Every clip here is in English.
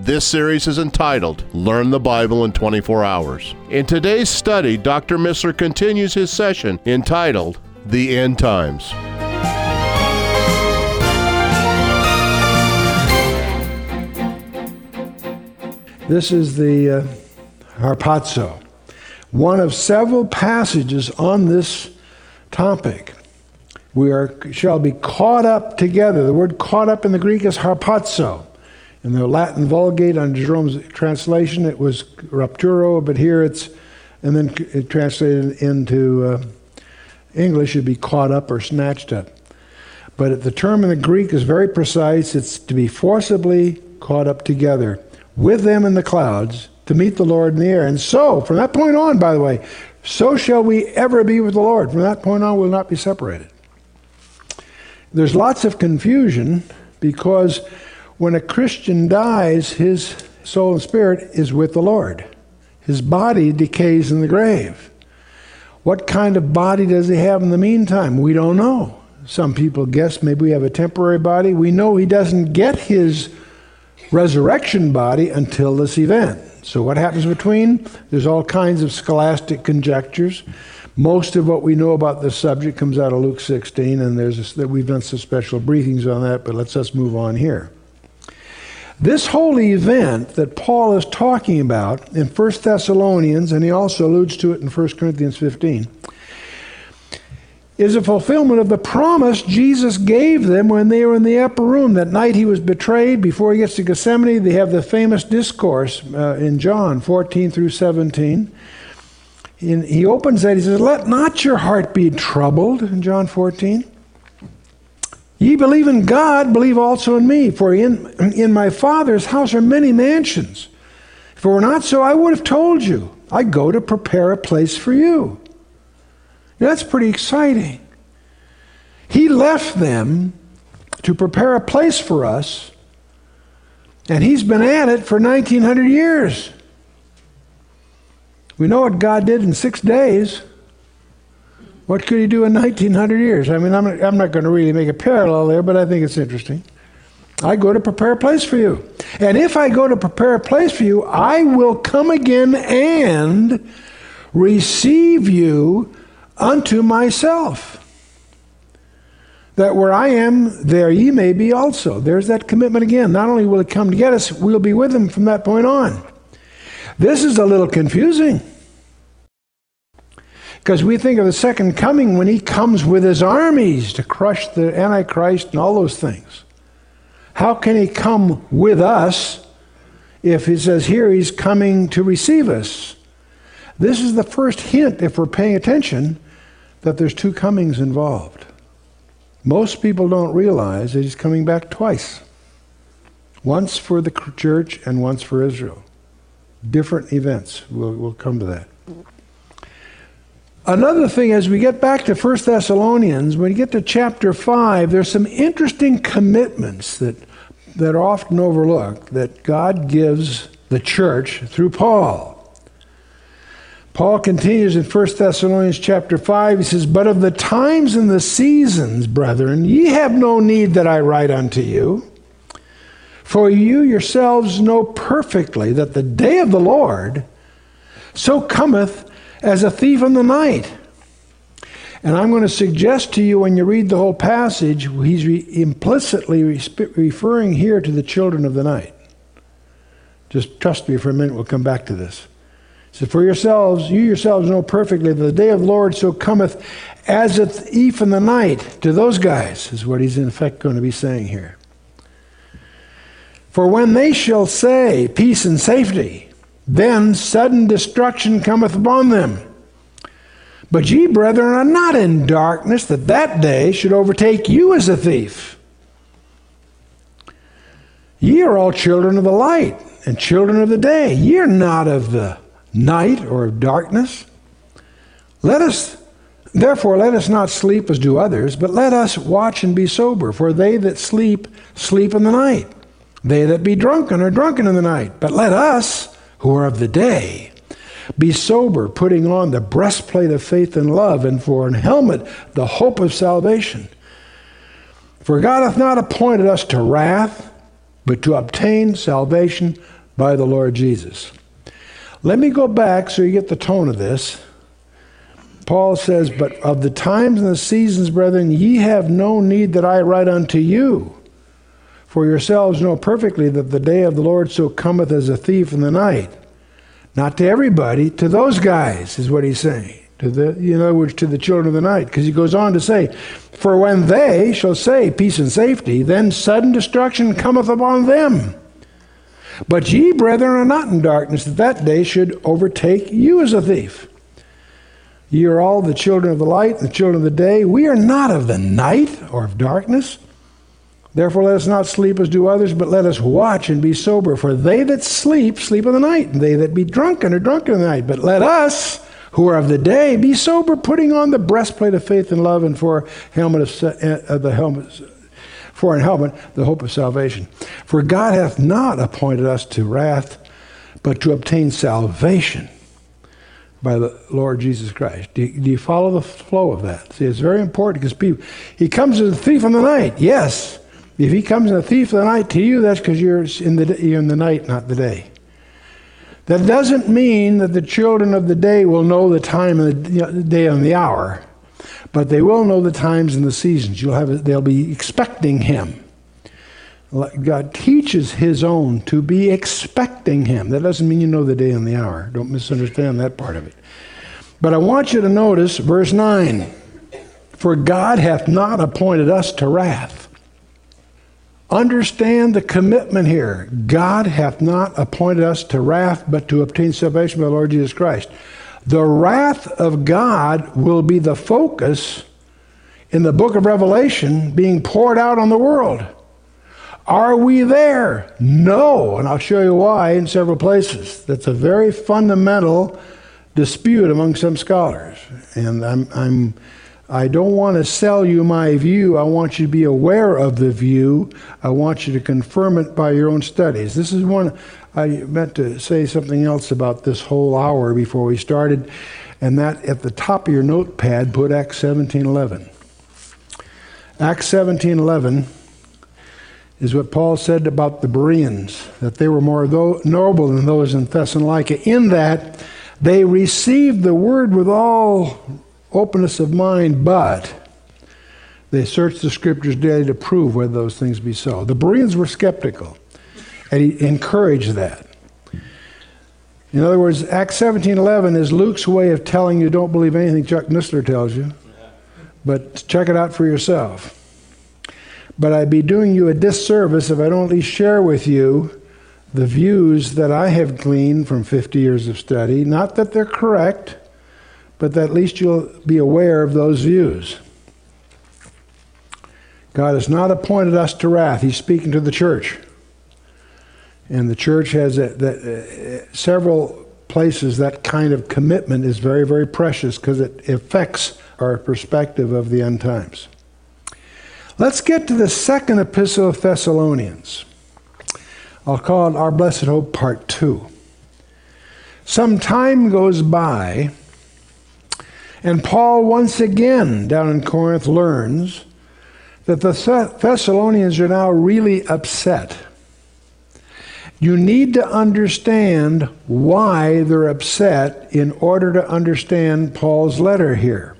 This series is entitled Learn the Bible in 24 Hours. In today's study, Dr. Missler continues his session entitled The End Times. This is the uh, harpazo, one of several passages on this topic. We are, shall be caught up together. The word caught up in the Greek is harpazo. In the Latin Vulgate, under Jerome's translation, it was rapturo, but here it's, and then it translated into uh, English, it'd be caught up or snatched up. But the term in the Greek is very precise. It's to be forcibly caught up together with them in the clouds to meet the Lord in the air. And so, from that point on, by the way, so shall we ever be with the Lord. From that point on, we'll not be separated. There's lots of confusion because when a Christian dies, his soul and spirit is with the Lord. His body decays in the grave. What kind of body does he have in the meantime? We don't know. Some people guess maybe we have a temporary body. We know he doesn't get his resurrection body until this event. So, what happens between? There's all kinds of scholastic conjectures. Most of what we know about this subject comes out of Luke 16, and there's a, we've done some special briefings on that, but let's just move on here. This whole event that Paul is talking about in 1 Thessalonians, and he also alludes to it in 1 Corinthians 15, is a fulfillment of the promise Jesus gave them when they were in the upper room. That night he was betrayed. Before he gets to Gethsemane, they have the famous discourse uh, in John 14 through 17. And he opens that. He says, Let not your heart be troubled, in John 14. Ye believe in God, believe also in me. For in, in my Father's house are many mansions. If it were not so, I would have told you. I go to prepare a place for you. That's pretty exciting. He left them to prepare a place for us, and he's been at it for 1900 years. We know what God did in six days. What could he do in 1900 years? I mean, I'm, I'm not going to really make a parallel there, but I think it's interesting. I go to prepare a place for you. And if I go to prepare a place for you, I will come again and receive you unto myself. That where I am, there ye may be also. There's that commitment again. Not only will it come to get us, we'll be with him from that point on. This is a little confusing. Because we think of the second coming when he comes with his armies to crush the Antichrist and all those things. How can he come with us if he says here he's coming to receive us? This is the first hint, if we're paying attention, that there's two comings involved. Most people don't realize that he's coming back twice once for the church and once for Israel. Different events. We'll, we'll come to that. Another thing, as we get back to 1 Thessalonians, when you get to chapter 5, there's some interesting commitments that, that are often overlooked that God gives the church through Paul. Paul continues in 1 Thessalonians chapter 5. He says, But of the times and the seasons, brethren, ye have no need that I write unto you. For you yourselves know perfectly that the day of the Lord so cometh as a thief in the night. And I'm going to suggest to you when you read the whole passage, he's re- implicitly re- referring here to the children of the night. Just trust me for a minute, we'll come back to this. So for yourselves, you yourselves know perfectly that the day of the Lord so cometh as a thief in the night to those guys, is what he's in effect going to be saying here. For when they shall say peace and safety, then sudden destruction cometh upon them. But ye, brethren, are not in darkness, that that day should overtake you as a thief. Ye are all children of the light and children of the day. Ye are not of the night or of darkness. Let us, therefore, let us not sleep as do others, but let us watch and be sober. For they that sleep, sleep in the night. They that be drunken are drunken in the night. But let us, who are of the day, be sober, putting on the breastplate of faith and love, and for an helmet, the hope of salvation. For God hath not appointed us to wrath, but to obtain salvation by the Lord Jesus. Let me go back so you get the tone of this. Paul says, But of the times and the seasons, brethren, ye have no need that I write unto you. For yourselves know perfectly that the day of the Lord so cometh as a thief in the night. Not to everybody, to those guys, is what he's saying. To the, in other words, to the children of the night. Because he goes on to say, For when they shall say peace and safety, then sudden destruction cometh upon them. But ye, brethren, are not in darkness, that that day should overtake you as a thief. Ye are all the children of the light, the children of the day. We are not of the night or of darkness. Therefore, let us not sleep as do others, but let us watch and be sober. For they that sleep, sleep in the night, and they that be drunken are drunken in the night. But let us, who are of the day, be sober, putting on the breastplate of faith and love, and for helmet of uh, the helmet, for an helmet the hope of salvation. For God hath not appointed us to wrath, but to obtain salvation by the Lord Jesus Christ. Do you, do you follow the flow of that? See, it's very important because people, he comes as a thief in the night. Yes, if he comes in a thief of the night to you, that's because you're in the you're in the night, not the day. That doesn't mean that the children of the day will know the time and the day and the hour, but they will know the times and the seasons. You'll have they'll be expecting him. God teaches his own to be expecting him. That doesn't mean you know the day and the hour. Don't misunderstand that part of it. But I want you to notice verse 9 For God hath not appointed us to wrath Understand the commitment here. God hath not appointed us to wrath, but to obtain salvation by the Lord Jesus Christ. The wrath of God will be the focus in the book of Revelation being poured out on the world. Are we there? No. And I'll show you why in several places. That's a very fundamental dispute among some scholars. And I'm, I'm I don't want to sell you my view. I want you to be aware of the view. I want you to confirm it by your own studies. This is one, I meant to say something else about this whole hour before we started, and that at the top of your notepad, put Acts 17.11. Acts 17.11 is what Paul said about the Bereans, that they were more noble than those in Thessalonica, in that they received the word with all openness of mind, but they searched the scriptures daily to prove whether those things be so. The Bereans were skeptical, and he encouraged that. In other words, Acts 17:11 is Luke's way of telling you don't believe anything Chuck Missler tells you, but check it out for yourself. But I'd be doing you a disservice if I don't at least share with you the views that I have gleaned from 50 years of study. Not that they're correct, but at least you'll be aware of those views. God has not appointed us to wrath. He's speaking to the church. And the church has a, the, uh, several places that kind of commitment is very, very precious because it affects our perspective of the end times. Let's get to the second epistle of Thessalonians. I'll call it Our Blessed Hope Part 2. Some time goes by and Paul, once again, down in Corinth, learns that the Thessalonians are now really upset. You need to understand why they're upset in order to understand Paul's letter here.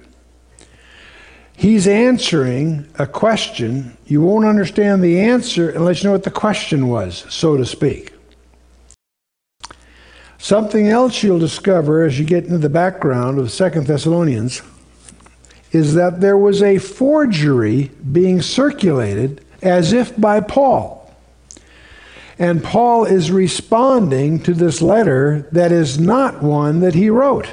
He's answering a question. You won't understand the answer unless you know what the question was, so to speak. Something else you'll discover as you get into the background of Second Thessalonians is that there was a forgery being circulated as if by Paul. And Paul is responding to this letter that is not one that he wrote.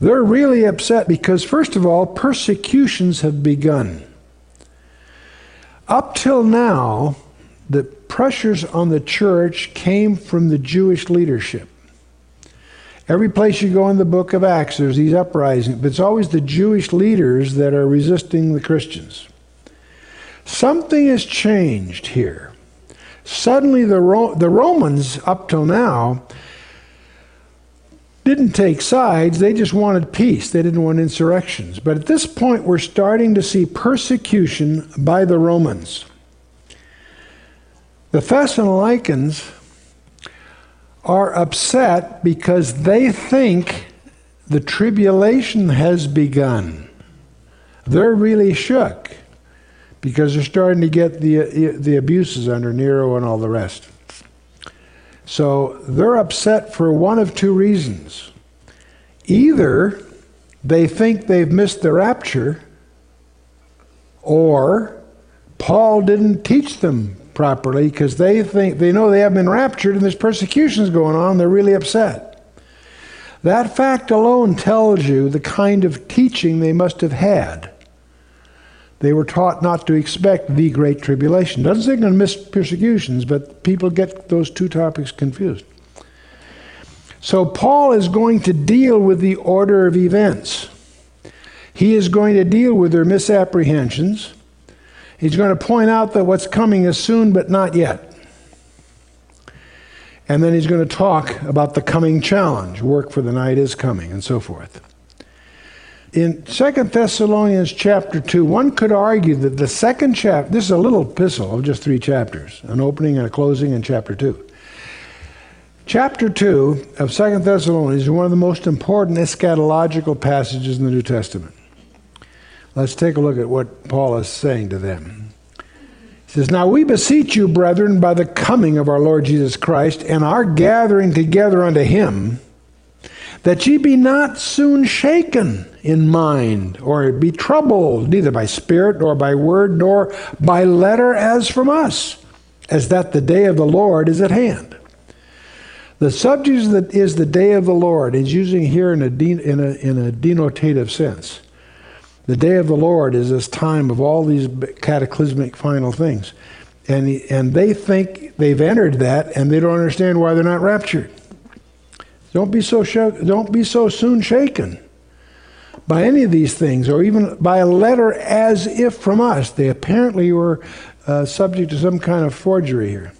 They're really upset because, first of all, persecutions have begun. Up till now, the pressures on the church came from the Jewish leadership. Every place you go in the book of Acts, there's these uprisings, but it's always the Jewish leaders that are resisting the Christians. Something has changed here. Suddenly, the, Ro- the Romans, up till now, didn't take sides, they just wanted peace. They didn't want insurrections. But at this point, we're starting to see persecution by the Romans. The Thessalonians are upset because they think the tribulation has begun. They're really shook because they're starting to get the, the abuses under Nero and all the rest. So they're upset for one of two reasons. Either they think they've missed the rapture, or Paul didn't teach them properly because they think they know they haven't been raptured and there's persecutions going on. They're really upset. That fact alone tells you the kind of teaching they must have had. They were taught not to expect the great tribulation. Doesn't say going to miss persecutions, but people get those two topics confused. So Paul is going to deal with the order of events. He is going to deal with their misapprehensions. He's going to point out that what's coming is soon, but not yet. And then he's going to talk about the coming challenge work for the night is coming, and so forth. In Second Thessalonians chapter 2, one could argue that the second chapter, this is a little epistle of just three chapters, an opening and a closing in chapter 2. Chapter 2 of Second Thessalonians is one of the most important eschatological passages in the New Testament. Let's take a look at what Paul is saying to them. He says, Now we beseech you, brethren, by the coming of our Lord Jesus Christ and our gathering together unto him, that ye be not soon shaken in mind, or be troubled, neither by spirit, nor by word, nor by letter as from us, as that the day of the Lord is at hand. The subject is the day of the Lord is using here in a, de- in a, in a denotative sense. The day of the Lord is this time of all these cataclysmic final things. And, and they think they've entered that and they don't understand why they're not raptured. Don't be so, don't be so soon shaken by any of these things, or even by a letter as if from us. They apparently were uh, subject to some kind of forgery here,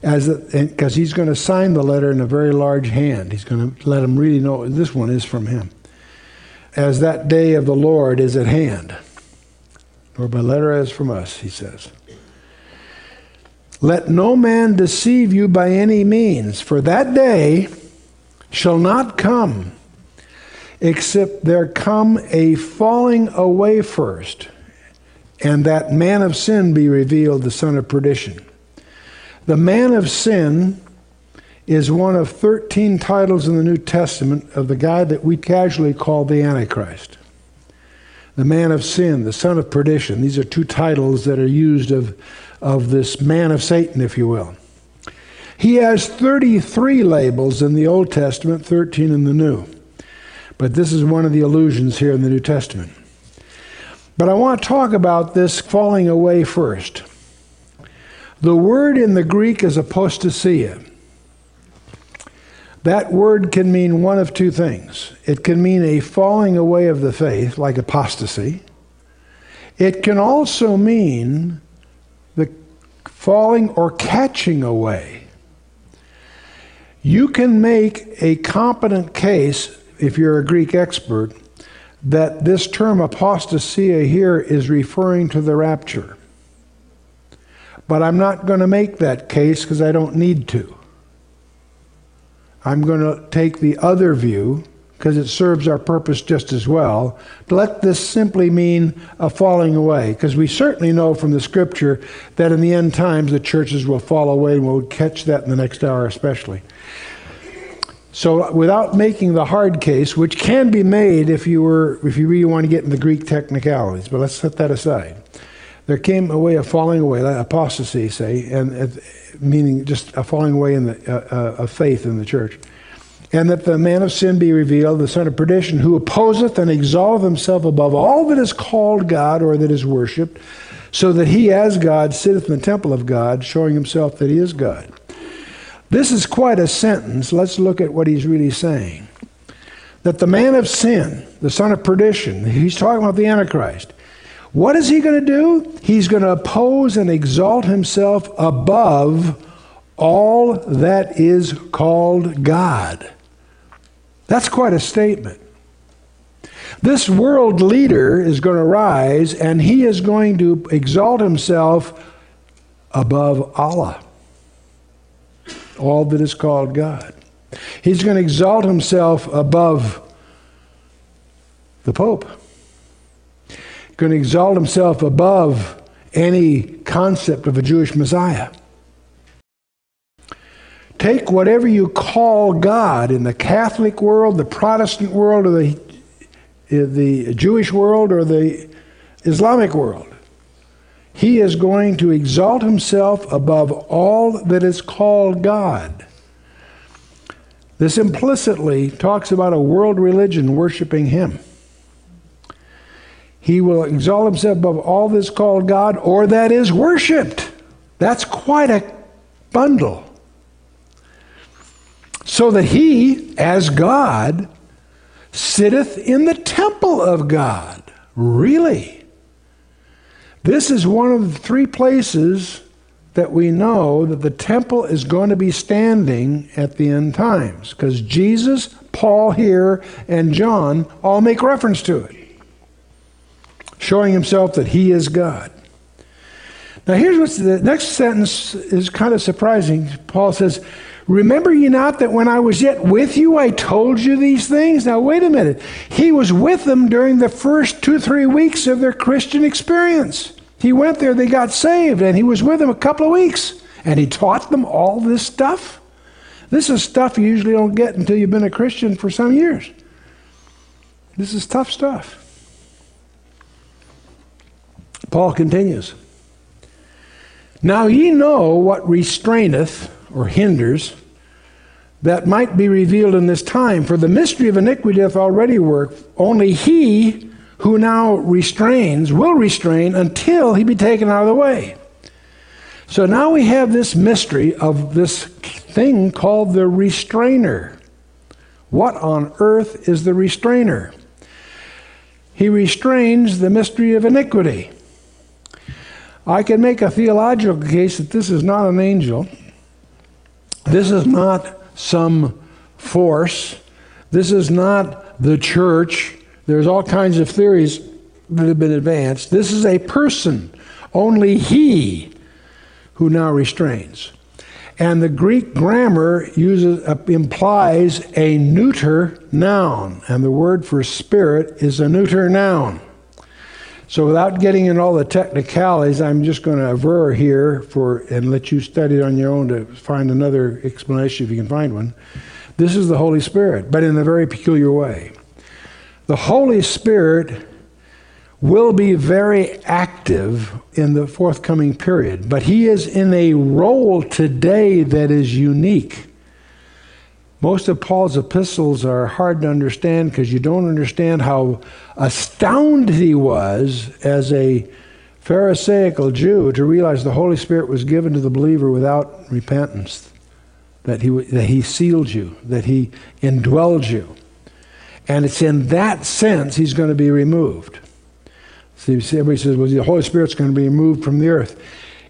because he's going to sign the letter in a very large hand. He's going to let them really know this one is from him as that day of the Lord is at hand. Or by letter as from us, he says. Let no man deceive you by any means, for that day shall not come except there come a falling away first, and that man of sin be revealed, the son of perdition. The man of sin is one of 13 titles in the New Testament of the guy that we casually call the Antichrist. The man of sin, the son of perdition. These are two titles that are used of, of this man of Satan, if you will. He has 33 labels in the Old Testament, 13 in the New. But this is one of the allusions here in the New Testament. But I want to talk about this falling away first. The word in the Greek is apostasia. That word can mean one of two things. It can mean a falling away of the faith, like apostasy. It can also mean the falling or catching away. You can make a competent case, if you're a Greek expert, that this term apostasia here is referring to the rapture. But I'm not going to make that case because I don't need to. I'm going to take the other view because it serves our purpose just as well. Let this simply mean a falling away, because we certainly know from the scripture that in the end times the churches will fall away, and we'll catch that in the next hour especially. So, without making the hard case, which can be made if you were, if you really want to get into the Greek technicalities, but let's set that aside. There came a way of falling away, apostasy, say, and meaning just a falling away in the uh, uh, of faith in the church, and that the man of sin be revealed, the son of perdition, who opposeth and exalteth himself above all that is called God or that is worshipped, so that he, as God, sitteth in the temple of God, showing himself that he is God. This is quite a sentence. Let's look at what he's really saying. That the man of sin, the son of perdition, he's talking about the Antichrist. What is he going to do? He's going to oppose and exalt himself above all that is called God. That's quite a statement. This world leader is going to rise and he is going to exalt himself above Allah, all that is called God. He's going to exalt himself above the Pope, to exalt himself above any concept of a Jewish Messiah. Take whatever you call God in the Catholic world, the Protestant world, or the, eh, the Jewish world, or the Islamic world. He is going to exalt himself above all that is called God. This implicitly talks about a world religion worshiping him. He will exalt himself above all that's called God or that is worshiped. That's quite a bundle so that he, as God, sitteth in the temple of God. Really? This is one of the three places that we know that the temple is going to be standing at the end times because Jesus, Paul here, and John all make reference to it, showing himself that he is God. Now, here's what's the next sentence is kind of surprising. Paul says, Remember ye not that when I was yet with you, I told you these things? Now, wait a minute. He was with them during the first two, three weeks of their Christian experience. He went there, they got saved, and he was with them a couple of weeks. And he taught them all this stuff. This is stuff you usually don't get until you've been a Christian for some years. This is tough stuff. Paul continues Now ye know what restraineth or hinders that might be revealed in this time. For the mystery of iniquity doth already work. Only he who now restrains will restrain until he be taken out of the way. So now we have this mystery of this thing called the restrainer. What on earth is the restrainer? He restrains the mystery of iniquity. I can make a theological case that this is not an angel. This is not some force. This is not the church. There's all kinds of theories that have been advanced. This is a person. Only he who now restrains. And the Greek grammar uses uh, implies a neuter noun, and the word for spirit is a neuter noun. So without getting into all the technicalities, I'm just going to aver here for and let you study it on your own to find another explanation if you can find one. This is the Holy Spirit, but in a very peculiar way. The Holy Spirit will be very active in the forthcoming period, but he is in a role today that is unique. Most of Paul's epistles are hard to understand because you don't understand how astounded he was as a Pharisaical Jew to realize the Holy Spirit was given to the believer without repentance, that he, that he sealed you, that he indwelled you. And it's in that sense he's going to be removed. See, everybody says, well, the Holy Spirit's going to be removed from the earth.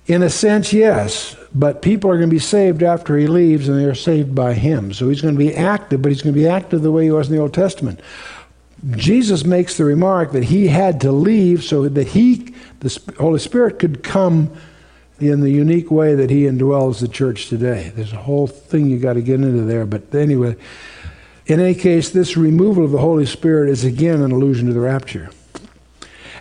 In a sense, yes, but people are going to be saved after he leaves and they are saved by him. So he's going to be active, but he's going to be active the way he was in the Old Testament. Jesus makes the remark that he had to leave so that he, the Holy Spirit, could come in the unique way that he indwells the church today. There's a whole thing you got to get into there, but anyway, in any case, this removal of the Holy Spirit is again an allusion to the rapture.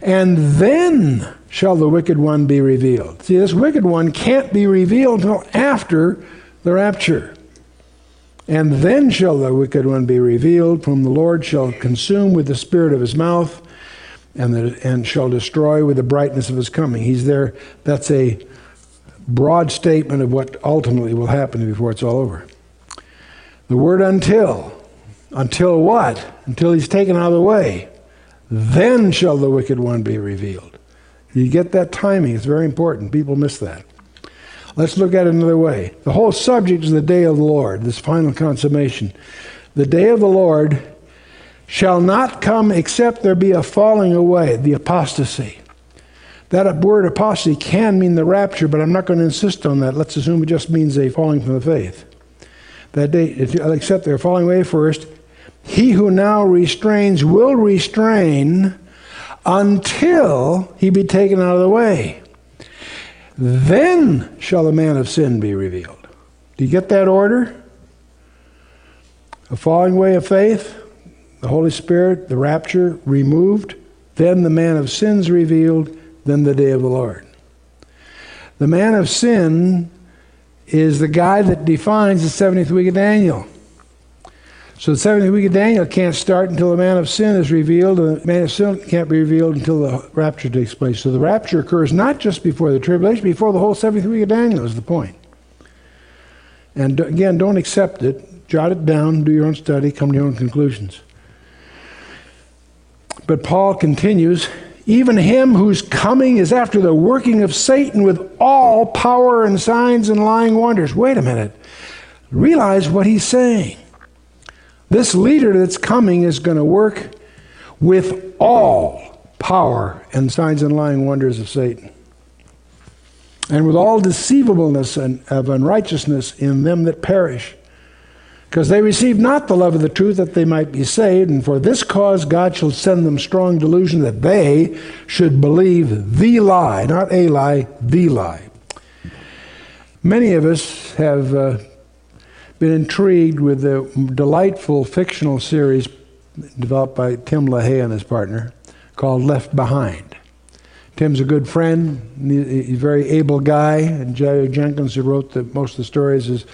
And then shall the wicked one be revealed. See, this wicked one can't be revealed until after the rapture. And then shall the wicked one be revealed, whom the Lord shall consume with the spirit of his mouth, and, the, and shall destroy with the brightness of his coming. He's there. That's a broad statement of what ultimately will happen before it's all over. The word until. Until what? Until he's taken out of the way. Then shall the wicked one be revealed. You get that timing, it's very important. People miss that. Let's look at it another way. The whole subject is the day of the Lord, this final consummation. The day of the Lord shall not come except there be a falling away, the apostasy. That word apostasy can mean the rapture, but I'm not going to insist on that. Let's assume it just means a falling from the faith. That day, except they're falling away first, he who now restrains will restrain until he be taken out of the way. Then shall the man of sin be revealed. Do you get that order? A falling away of faith, the Holy Spirit, the rapture removed, then the man of sins revealed, then the day of the Lord. The man of sin is the guy that defines the 70th week of Daniel. So the 70th week of Daniel can't start until the man of sin is revealed, and the man of sin can't be revealed until the rapture takes place. So the rapture occurs not just before the tribulation, before the whole 70th week of Daniel is the point. And again, don't accept it. Jot it down, do your own study, come to your own conclusions. But Paul continues even him whose coming is after the working of Satan with all power and signs and lying wonders. Wait a minute. Realize what he's saying. This leader that's coming is going to work with all power and signs and lying wonders of Satan. And with all deceivableness and of unrighteousness in them that perish because they received not the love of the truth that they might be saved, and for this cause God shall send them strong delusion that they should believe the lie, not a lie, the lie. Many of us have uh, been intrigued with the delightful fictional series developed by Tim LaHaye and his partner called Left Behind. Tim's a good friend. He's a very able guy, and Jerry Jenkins, who wrote the, most of the stories, is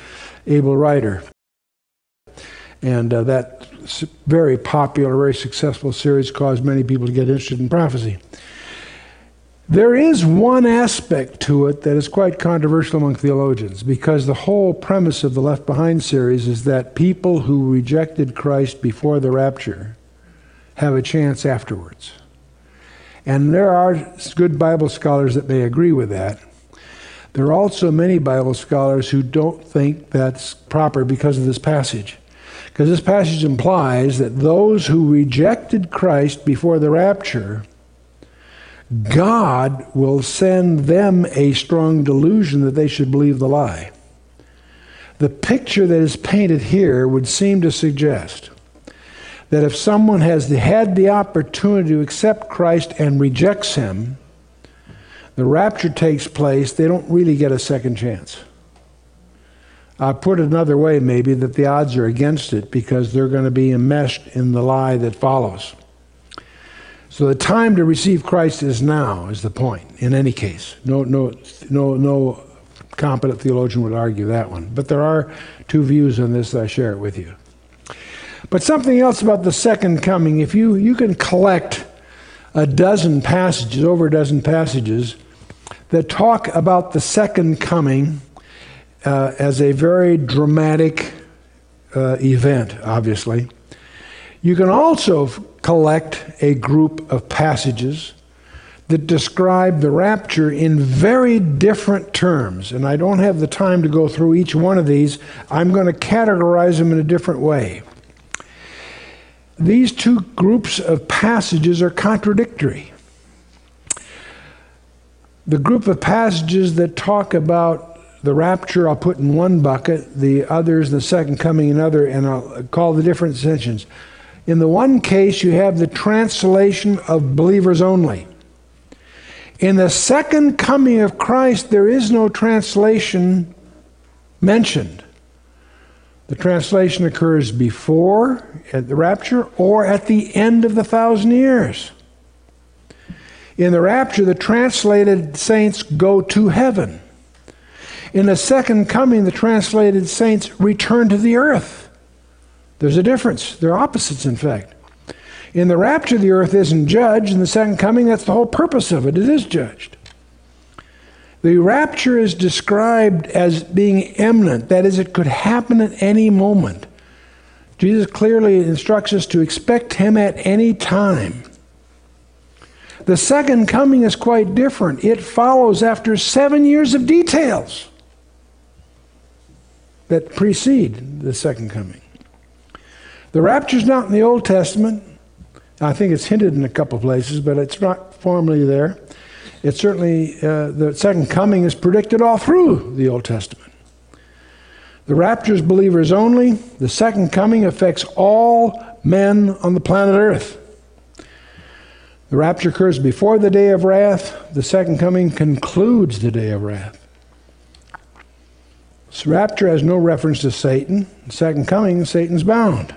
able writer. And uh, that very popular, very successful series caused many people to get interested in prophecy. There is one aspect to it that is quite controversial among theologians because the whole premise of the Left Behind series is that people who rejected Christ before the rapture have a chance afterwards. And there are good Bible scholars that may agree with that. There are also many Bible scholars who don't think that's proper because of this passage. Because this passage implies that those who rejected Christ before the rapture, God will send them a strong delusion that they should believe the lie. The picture that is painted here would seem to suggest that if someone has had the opportunity to accept Christ and rejects him, the rapture takes place, they don't really get a second chance. Uh, put it another way, maybe, that the odds are against it because they're going to be enmeshed in the lie that follows. So the time to receive Christ is now, is the point, in any case. No, no, no, no competent theologian would argue that one. But there are two views on this, I share it with you. But something else about the second coming, if you, you can collect a dozen passages, over a dozen passages, that talk about the second coming uh, as a very dramatic uh, event, obviously. You can also collect a group of passages that describe the rapture in very different terms. And I don't have the time to go through each one of these. I'm going to categorize them in a different way. These two groups of passages are contradictory. The group of passages that talk about the rapture I'll put in one bucket, the others, the second coming, another, and I'll call the different sections. In the one case, you have the translation of believers only. In the second coming of Christ, there is no translation mentioned. The translation occurs before at the rapture or at the end of the thousand years. In the rapture, the translated saints go to heaven. In the second coming, the translated saints return to the earth. There's a difference. They're opposites, in fact. In the rapture, the earth isn't judged. In the second coming, that's the whole purpose of it. It is judged. The rapture is described as being imminent. That is, it could happen at any moment. Jesus clearly instructs us to expect him at any time. The second coming is quite different. It follows after seven years of details that precede the second coming. The rapture is not in the Old Testament. I think it's hinted in a couple places, but it's not formally there. It's certainly, uh, the second coming is predicted all through the Old Testament. The rapture is believers only. The second coming affects all men on the planet Earth. The rapture occurs before the day of wrath. The second coming concludes the day of wrath. This rapture has no reference to Satan. The second coming, Satan's bound.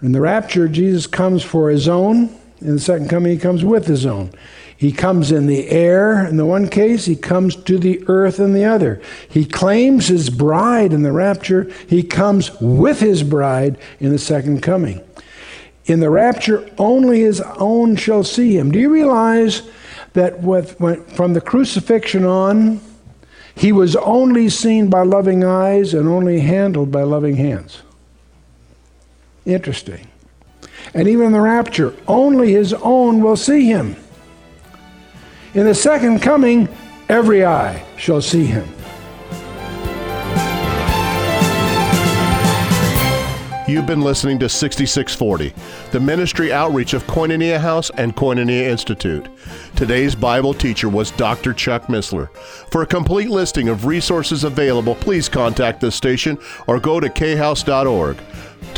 In the rapture, Jesus comes for his own. In the second coming, he comes with his own. He comes in the air in the one case, he comes to the earth in the other. He claims his bride in the rapture, he comes with his bride in the second coming. In the rapture, only his own shall see him. Do you realize that with, when, from the crucifixion on, he was only seen by loving eyes and only handled by loving hands? Interesting. And even in the rapture, only his own will see him. In the second coming, every eye shall see him. You've been listening to 6640, the ministry outreach of Koinonia House and Koinonia Institute. Today's Bible teacher was Dr. Chuck Missler. For a complete listing of resources available, please contact this station or go to khouse.org.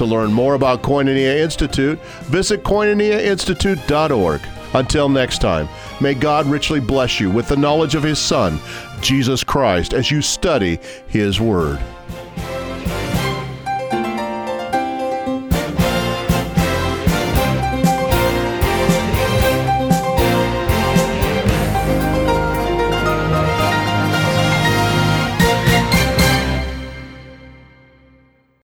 To learn more about Koinonia Institute, visit koinoniainstitute.org. Until next time, may God richly bless you with the knowledge of His Son, Jesus Christ, as you study His Word.